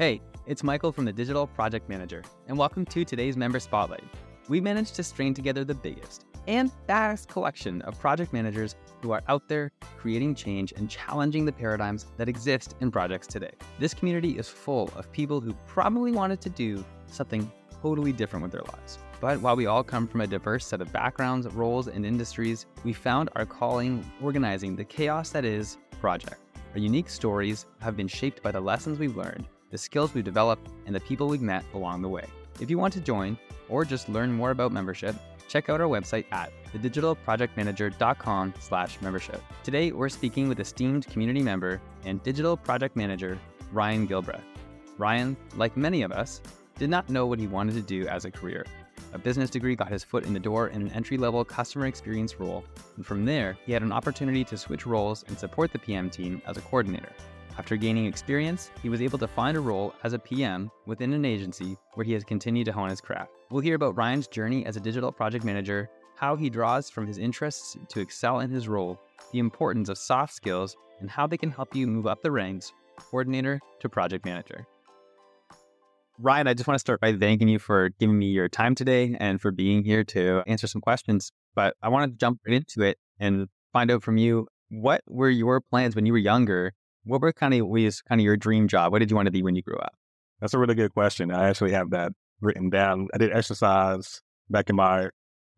Hey, it's Michael from the Digital Project Manager, and welcome to today's Member Spotlight. We managed to string together the biggest and baddest collection of project managers who are out there creating change and challenging the paradigms that exist in projects today. This community is full of people who probably wanted to do something totally different with their lives. But while we all come from a diverse set of backgrounds, roles, and industries, we found our calling organizing the chaos that is project. Our unique stories have been shaped by the lessons we've learned, the skills we've developed, and the people we've met along the way. If you want to join or just learn more about membership, check out our website at thedigitalprojectmanager.com slash membership. Today, we're speaking with esteemed community member and digital project manager, Ryan Gilbreath. Ryan, like many of us, did not know what he wanted to do as a career. A business degree got his foot in the door in an entry level customer experience role, and from there, he had an opportunity to switch roles and support the PM team as a coordinator. After gaining experience, he was able to find a role as a PM within an agency where he has continued to hone his craft. We'll hear about Ryan's journey as a digital project manager, how he draws from his interests to excel in his role, the importance of soft skills, and how they can help you move up the ranks, coordinator to project manager. Ryan, I just want to start by thanking you for giving me your time today and for being here to answer some questions. But I want to jump right into it and find out from you what were your plans when you were younger? What were kind of was kind of your dream job? What did you want to be when you grew up? That's a really good question. I actually have that written down. I did exercise back in my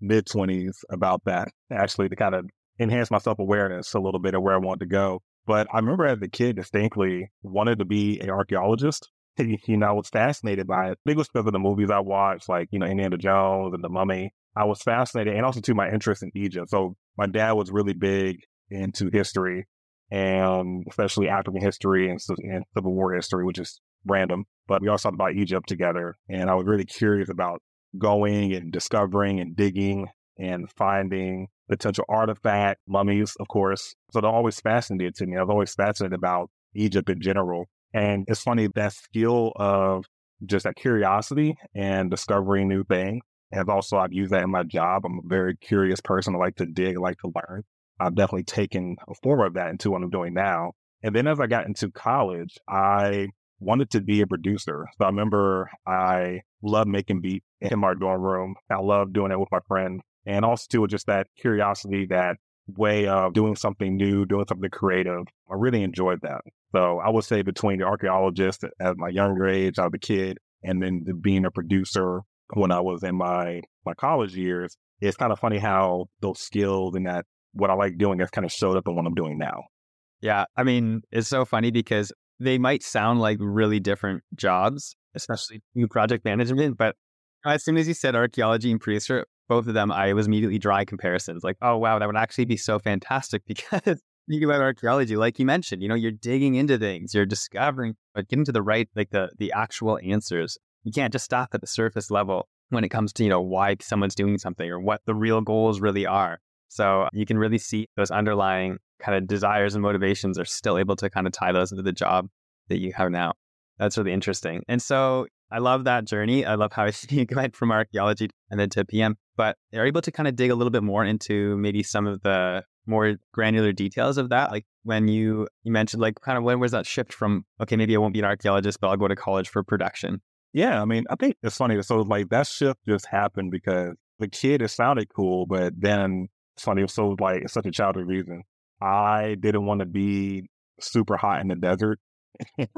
mid twenties about that, actually to kind of enhance my self awareness a little bit of where I wanted to go. But I remember as a kid distinctly wanted to be an archaeologist you know, I was fascinated by it. I think it was because of the movies I watched, like, you know, Indiana Jones and The Mummy. I was fascinated and also to my interest in Egypt. So my dad was really big into history and especially African history and, and Civil War history, which is random. But we also talked about Egypt together. And I was really curious about going and discovering and digging and finding potential artifact, mummies, of course. So they're always fascinated to me. I was always fascinated about Egypt in general. And it's funny that skill of just that curiosity and discovering new things. And also I've used that in my job. I'm a very curious person. I like to dig, I like to learn. I've definitely taken a form of that into what I'm doing now. And then as I got into college, I wanted to be a producer. So I remember I loved making beats in my dorm room. I loved doing it with my friends. And also too, just that curiosity, that way of doing something new, doing something creative. I really enjoyed that. So I would say between the archaeologist at my younger age, I was a kid, and then the, being a producer when I was in my my college years, it's kind of funny how those skills and that what I like doing has kind of showed up in what I'm doing now. Yeah, I mean, it's so funny because they might sound like really different jobs, especially new project management. But as soon as you said archaeology and producer, both of them, I was immediately drawing comparisons. Like, oh wow, that would actually be so fantastic because Speaking about archaeology, like you mentioned, you know, you're digging into things, you're discovering, but getting to the right, like the the actual answers. You can't just stop at the surface level when it comes to, you know, why someone's doing something or what the real goals really are. So you can really see those underlying kind of desires and motivations are still able to kind of tie those into the job that you have now. That's really interesting. And so I love that journey. I love how you went from archaeology and then to PM, but are able to kind of dig a little bit more into maybe some of the more granular details of that? Like when you you mentioned like kind of when was that shift from okay, maybe I won't be an archaeologist, but I'll go to college for production. Yeah, I mean, I think it's funny. So like that shift just happened because the kid it sounded cool, but then funny. So like it's such a childhood reason. I didn't want to be super hot in the desert.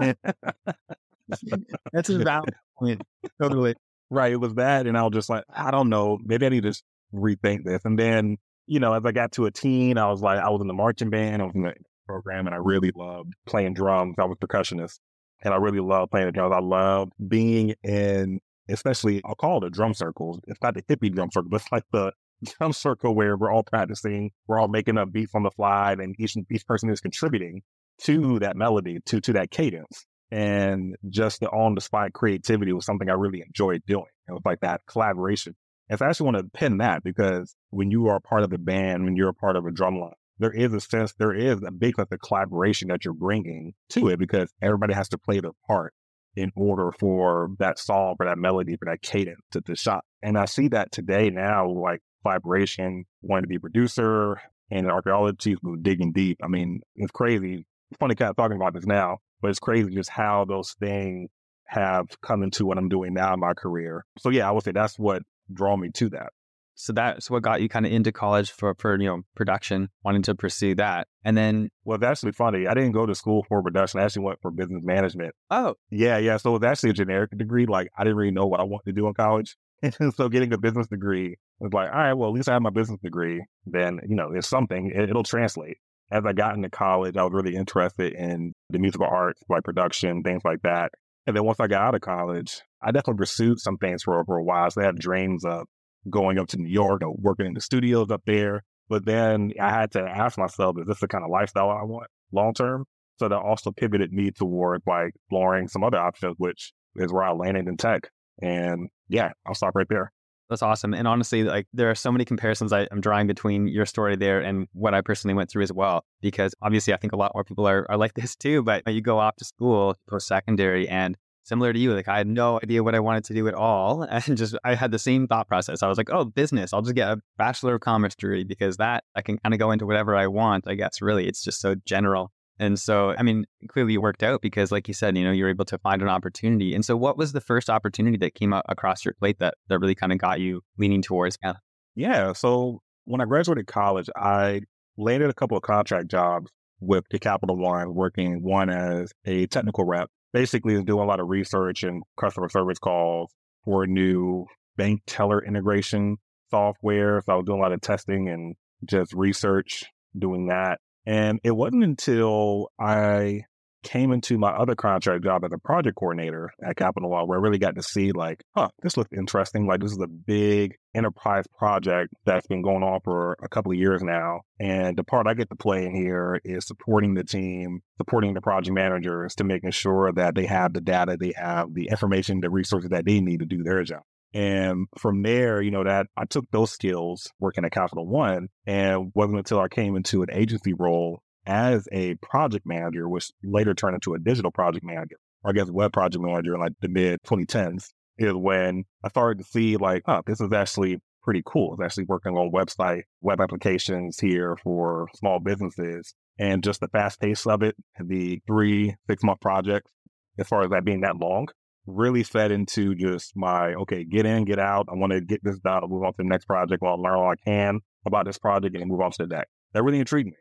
That's a valid point. Totally. Right. It was bad. And I was just like, I don't know. Maybe I need to rethink this. And then you know, as I got to a teen, I was like, I was in the marching band, I was in the program, and I really loved playing drums. I was percussionist, and I really loved playing the drums. I loved being in, especially, I'll call it a drum circle. It's not the hippie drum circle, but it's like the drum circle where we're all practicing, we're all making up beats on the fly, and each each person is contributing to that melody, to to that cadence. And just the on the spot creativity was something I really enjoyed doing. It was like that collaboration and so I actually want to pin that because when you are part of a band, when you're a part of a drum line, there is a sense, there is a big sense of collaboration that you're bringing to it because everybody has to play their part in order for that song, for that melody, for that cadence to, to shot. And I see that today now, like collaboration, wanting to be a producer and archaeology was digging deep. I mean, it's crazy. It's funny kind of talking about this now, but it's crazy just how those things have come into what I'm doing now in my career. So yeah, I would say that's what drew me to that. So that's what got you kind of into college for, for you know production, wanting to pursue that. And then Well, that's actually funny. I didn't go to school for production. I actually went for business management. oh, Yeah, yeah. So it was actually a generic degree. Like I didn't really know what I wanted to do in college. And so getting a business degree was like, all right, well, at least I have my business degree. Then, you know, it's something, it, it'll translate. As I got into college, I was really interested in the musical arts, like production, things like that. And then once I got out of college, I definitely pursued some things for, for a while. So I had dreams of going up to New York or working in the studios up there. But then I had to ask myself, is this the kind of lifestyle I want long term? So that also pivoted me toward like exploring some other options, which is where I landed in tech. And yeah, I'll stop right there. That's awesome. And honestly, like there are so many comparisons I, am drawing between your story there and what I personally went through as well. Because obviously, I think a lot more people are, are like this too. But uh, you go off to school, post secondary, and similar to you, like I had no idea what I wanted to do at all. And just I had the same thought process. I was like, oh, business. I'll just get a Bachelor of Commerce degree because that I can kind of go into whatever I want. I guess really it's just so general. And so, I mean, clearly it worked out because, like you said, you know, you're able to find an opportunity. And so, what was the first opportunity that came across your plate that, that really kind of got you leaning towards? Yeah. Yeah. So, when I graduated college, I landed a couple of contract jobs with the Capital One, working one as a technical rep, basically doing a lot of research and customer service calls for new bank teller integration software. So, I was doing a lot of testing and just research doing that. And it wasn't until I came into my other contract job as a project coordinator at Capital One where I really got to see like, huh, this looks interesting. Like this is a big enterprise project that's been going on for a couple of years now. And the part I get to play in here is supporting the team, supporting the project managers to making sure that they have the data, they have the information, the resources that they need to do their job. And from there, you know, that I took those skills working at Capital One and wasn't until I came into an agency role as a project manager, which later turned into a digital project manager, or I guess web project manager in like the mid 2010s, is when I started to see like, oh, this is actually pretty cool. It's actually working on website, web applications here for small businesses and just the fast pace of it, the three, six month projects, as far as that being that long, really fed into just my, okay, get in, get out. I want to get this done. Move on to the next project. While I'll learn all I can about this project and move on to the. That really intrigued me.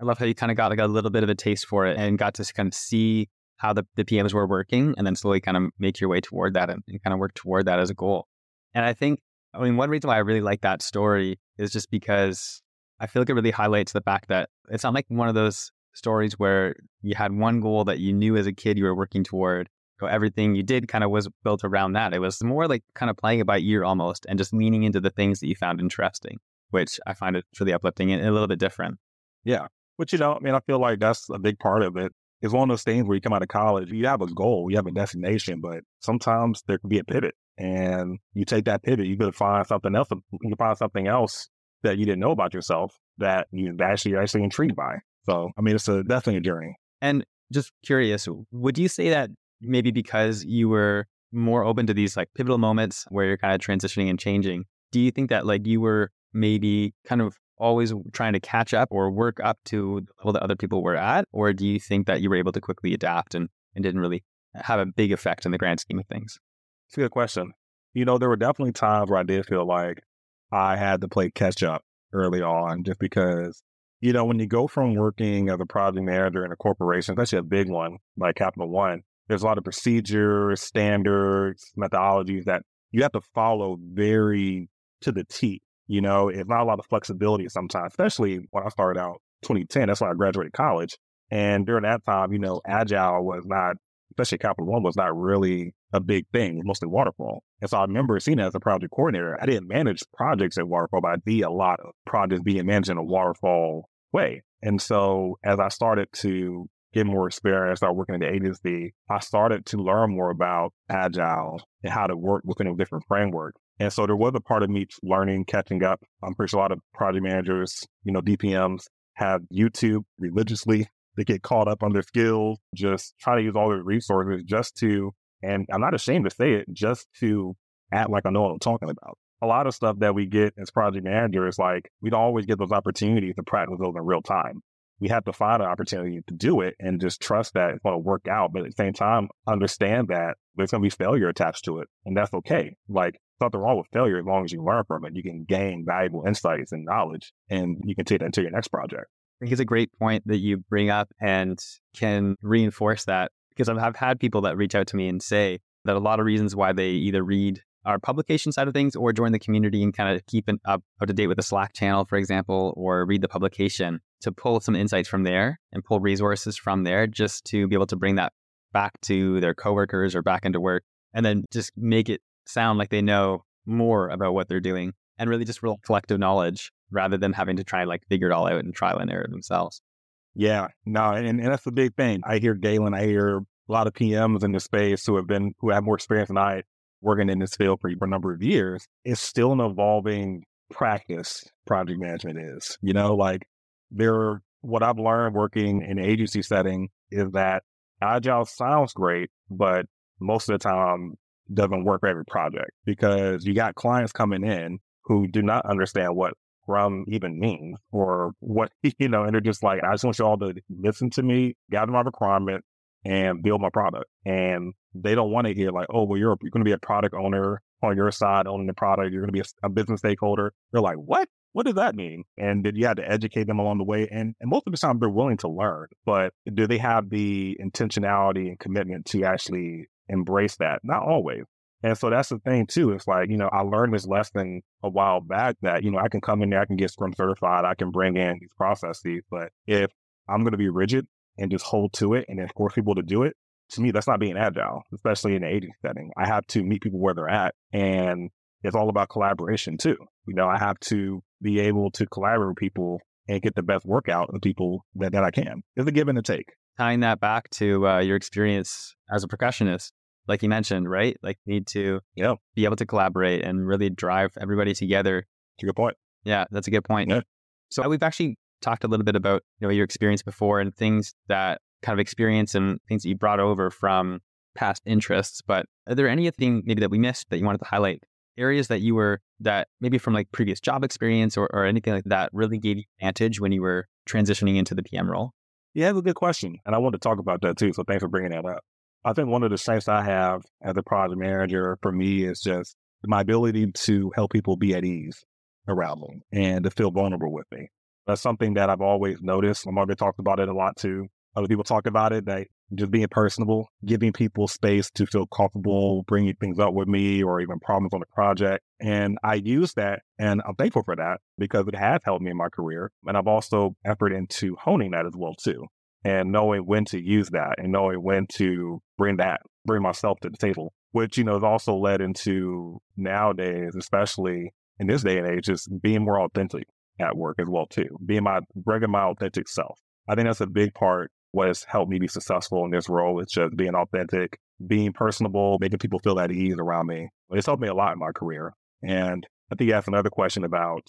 I love how you kind of got like a little bit of a taste for it and got to kind of see how the, the PMs were working and then slowly kind of make your way toward that and, and kind of work toward that as a goal. And I think, I mean, one reason why I really like that story is just because I feel like it really highlights the fact that it's not like one of those stories where you had one goal that you knew as a kid you were working toward. So everything you did kind of was built around that. It was more like kind of playing it by ear almost and just leaning into the things that you found interesting, which I find it really uplifting and a little bit different. Yeah. But you know, I mean, I feel like that's a big part of it. It's one of those things where you come out of college, you have a goal, you have a destination, but sometimes there can be a pivot. And you take that pivot, you could find something else. You can find something else that you didn't know about yourself that you actually you're actually intrigued by. So, I mean, it's a definitely a journey. And just curious, would you say that maybe because you were more open to these like pivotal moments where you're kind of transitioning and changing, do you think that like you were maybe kind of always trying to catch up or work up to the level that other people were at? Or do you think that you were able to quickly adapt and, and didn't really have a big effect in the grand scheme of things? It's a good question. You know, there were definitely times where I did feel like I had to play catch up early on just because, you know, when you go from working as a project manager in a corporation, especially a big one like Capital One, there's a lot of procedures, standards, methodologies that you have to follow very to the T. You know, it's not a lot of flexibility sometimes, especially when I started out 2010. That's when I graduated college. And during that time, you know, agile was not, especially Capital One, was not really a big thing, mostly waterfall. And so I remember seeing it as a project coordinator. I didn't manage projects at waterfall, but I did a lot of projects being managed in a waterfall way. And so as I started to get more experience, start working in the agency, I started to learn more about agile and how to work within a different framework. And so there was a part of me learning, catching up. I'm pretty sure a lot of project managers, you know, DPMs have YouTube religiously. They get caught up on their skills, just try to use all their resources just to, and I'm not ashamed to say it, just to act like I know what I'm talking about. A lot of stuff that we get as project managers, like we don't always get those opportunities to practice those in real time. We have to find an opportunity to do it and just trust that it's going to work out. But at the same time, understand that there's going to be failure attached to it. And that's okay. Like nothing wrong with failure as long as you learn from it. You can gain valuable insights and knowledge and you can take that into your next project. I think it's a great point that you bring up and can reinforce that because I've, I've had people that reach out to me and say that a lot of reasons why they either read our publication side of things or join the community and kind of keep up, up to date with the Slack channel, for example, or read the publication to pull some insights from there and pull resources from there just to be able to bring that back to their coworkers or back into work and then just make it sound like they know more about what they're doing and really just real collective knowledge rather than having to try and like figure it all out and trial and error themselves. Yeah, no, and, and that's the big thing. I hear Galen, I hear a lot of PMs in the space who have been who have more experience than I working in this field for a number of years. It's still an evolving practice. Project management is, you know, like there. What I've learned working in agency setting is that agile sounds great, but most of the time doesn't work for every project because you got clients coming in who do not understand what Scrum even means or what, you know, and they're just like, I just want you all to listen to me, gather my requirement and build my product. And they don't want to hear like, oh, well, you're, you're going to be a product owner on your side owning the product. You're going to be a, a business stakeholder. They're like, what? What does that mean? And did you have to educate them along the way? And, and most of the time they're willing to learn, but do they have the intentionality and commitment to actually embrace that? Not always. And so that's the thing too. It's like, you know, I learned this lesson a while back that, you know, I can come in there, I can get Scrum certified, I can bring in these processes. But if I'm going to be rigid and just hold to it and then force people to do it, to me, that's not being agile, especially in an agency setting. I have to meet people where they're at. And it's all about collaboration too. You know, I have to be able to collaborate with people and get the best work out of people that, that I can. It's a give and a take. Tying that back to uh, your experience as a percussionist, like you mentioned, right? Like need to yeah. be able to collaborate and really drive everybody together. That's a good point. Yeah, that's a good point. Yeah. So we've actually talked a little bit about you know your experience before and things that kind of experience and things that you brought over from past interests. But are there anything maybe that we missed that you wanted to highlight? Areas that you were that maybe from like previous job experience or, or anything like that really gave you advantage when you were transitioning into the PM role? Yeah, a good question. And I want to talk about that too. So thanks for bringing that up. I think one of the strengths I have as a project manager for me is just my ability to help people be at ease around me and to feel vulnerable with me. That's something that I've always noticed. My mother talked about it a lot too. Other people talk about it, that just being personable, giving people space to feel comfortable, bringing things up with me or even problems on the project. And I use that and I'm thankful for that because it has helped me in my career. And I've also effort into honing that as well too and knowing when to use that and knowing when to bring that, bring myself to the table, which, you know, has also led into nowadays, especially in this day and age, just being more authentic at work as well, too, being my, bringing my authentic self. I think that's a big part what has helped me be successful in this role. It's just being authentic, being personable, making people feel at ease around me. It's helped me a lot in my career. And I think you asked another question about,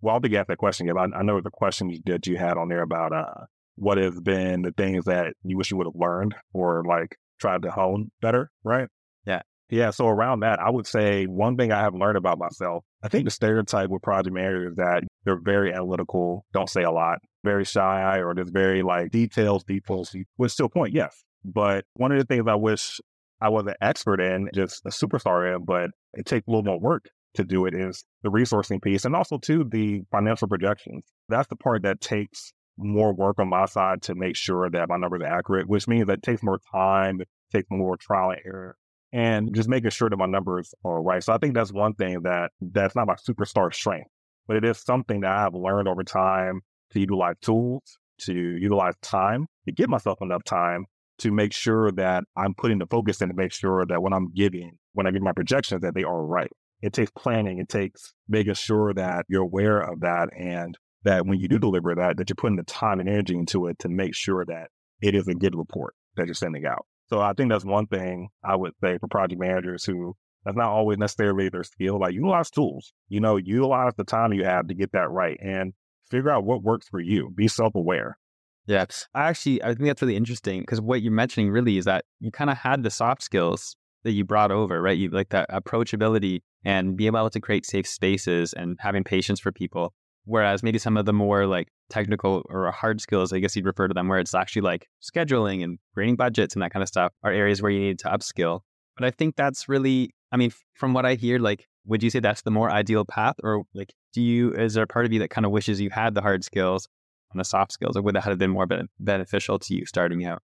well, I think you asked that question. I, I know the question that you had on there about uh, what has been the things that you wish you would have learned or like tried to hone better, right? Yeah. Yeah. So around that, I would say one thing I have learned about myself, I think the stereotype with project managers is that they're very analytical, don't say a lot, very shy, or just very like details, details, which still point, yes. But one of the things I wish I was an expert in, just a superstar in, but it takes a little more work to do it is the resourcing piece and also too the financial projections. That's the part that takes more work on my side to make sure that my numbers are accurate, which means that it takes more time, takes more trial and error, and just making sure that my numbers are right. So I think that's one thing that that's not my superstar strength, but it is something that I have learned over time to utilize tools, to utilize time, to give myself enough time to make sure that I'm putting the focus in to make sure that when I'm giving, when I give my projections, that they are right. It takes planning. It takes making sure that you're aware of that and that when you do deliver that, that you're putting the time and energy into it to make sure that it is a good report that you're sending out. So I think that's one thing I would say for project managers who that's not always necessarily their skill. Like utilize tools, you know, utilize the time you have to get that right and figure out what works for you. Be self aware. Yeah. I actually, I think that's really interesting because what you're mentioning really is that you kind of had the soft skills that you brought over, right? You like that approachability and being able to create safe spaces and having patience for people Whereas maybe some of the more like technical or hard skills, I guess you'd refer to them, where it's actually like scheduling and creating budgets and that kind of stuff are areas where you need to upskill. But I think that's really, I mean, from what I hear, like, would you say that's the more ideal path? Or like, do you, is there a part of you that kind of wishes you had the hard skills and the soft skills, or would that have been more beneficial to you starting out?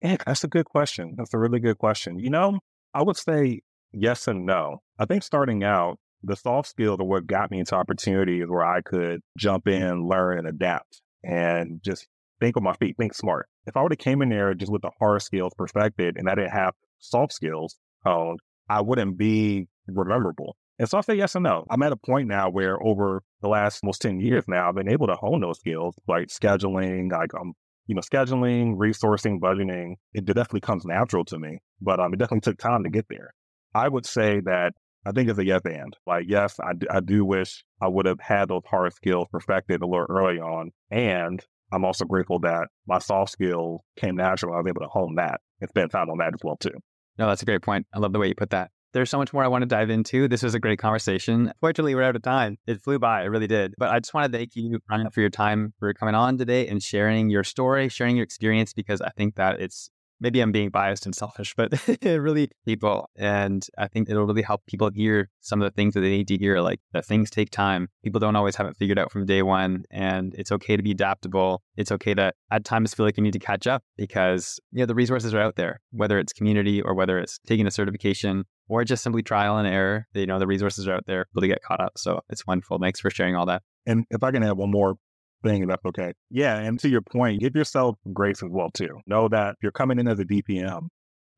Yeah, that's a good question. That's a really good question. You know, I would say yes and no. I think starting out, the soft skills are what got me into opportunities where I could jump in, learn, and adapt and just think on my feet, think smart. If I would have came in there just with the hard skills perfected and I didn't have soft skills honed, I wouldn't be rememberable. And so I say yes and no. I'm at a point now where over the last almost 10 years now, I've been able to hone those skills like scheduling, like um, you know, scheduling, resourcing, budgeting. It definitely comes natural to me, but um, it definitely took time to get there. I would say that I think it's a yes and. Like, yes, I, d- I do wish I would have had those hard skills perfected a little early on. And I'm also grateful that my soft skill came natural. I was able to hone that and spend time on that as well, too. No, that's a great point. I love the way you put that. There's so much more I want to dive into. This was a great conversation. Fortunately, we're out of time. It flew by. It really did. But I just want to thank you, Ryan, for your time, for coming on today and sharing your story, sharing your experience, because I think that it's maybe I'm being biased and selfish, but really people. And I think it'll really help people hear some of the things that they need to hear, like that things take time. People don't always have it figured out from day one. And it's okay to be adaptable. It's okay to at times feel like you need to catch up because, you know, the resources are out there, whether it's community or whether it's taking a certification or just simply trial and error. You know, the resources are out there to get caught up. So it's wonderful. Thanks for sharing all that. And if I can add one more thing, that's okay. Yeah. And to your point, give yourself grace as well, too. Know that you're coming in as a DPM.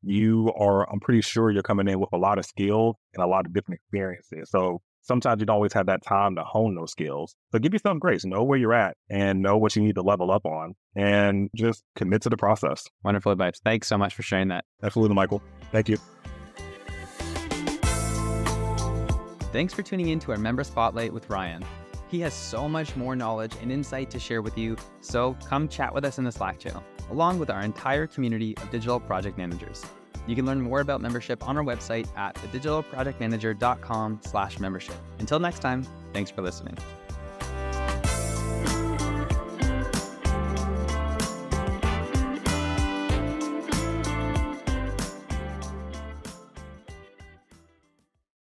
You are, I'm pretty sure you're coming in with a lot of skills and a lot of different experiences. So sometimes you don't always have that time to hone those skills. So give yourself grace, know where you're at and know what you need to level up on and just commit to the process. Wonderful advice. Thanks so much for sharing that. Absolutely, Michael. Thank you. Thanks for tuning in to our member spotlight with Ryan. He has so much more knowledge and insight to share with you, so come chat with us in the Slack channel, along with our entire community of digital project managers. You can learn more about membership on our website at thedigitalprojectmanager.com slash membership. Until next time, thanks for listening.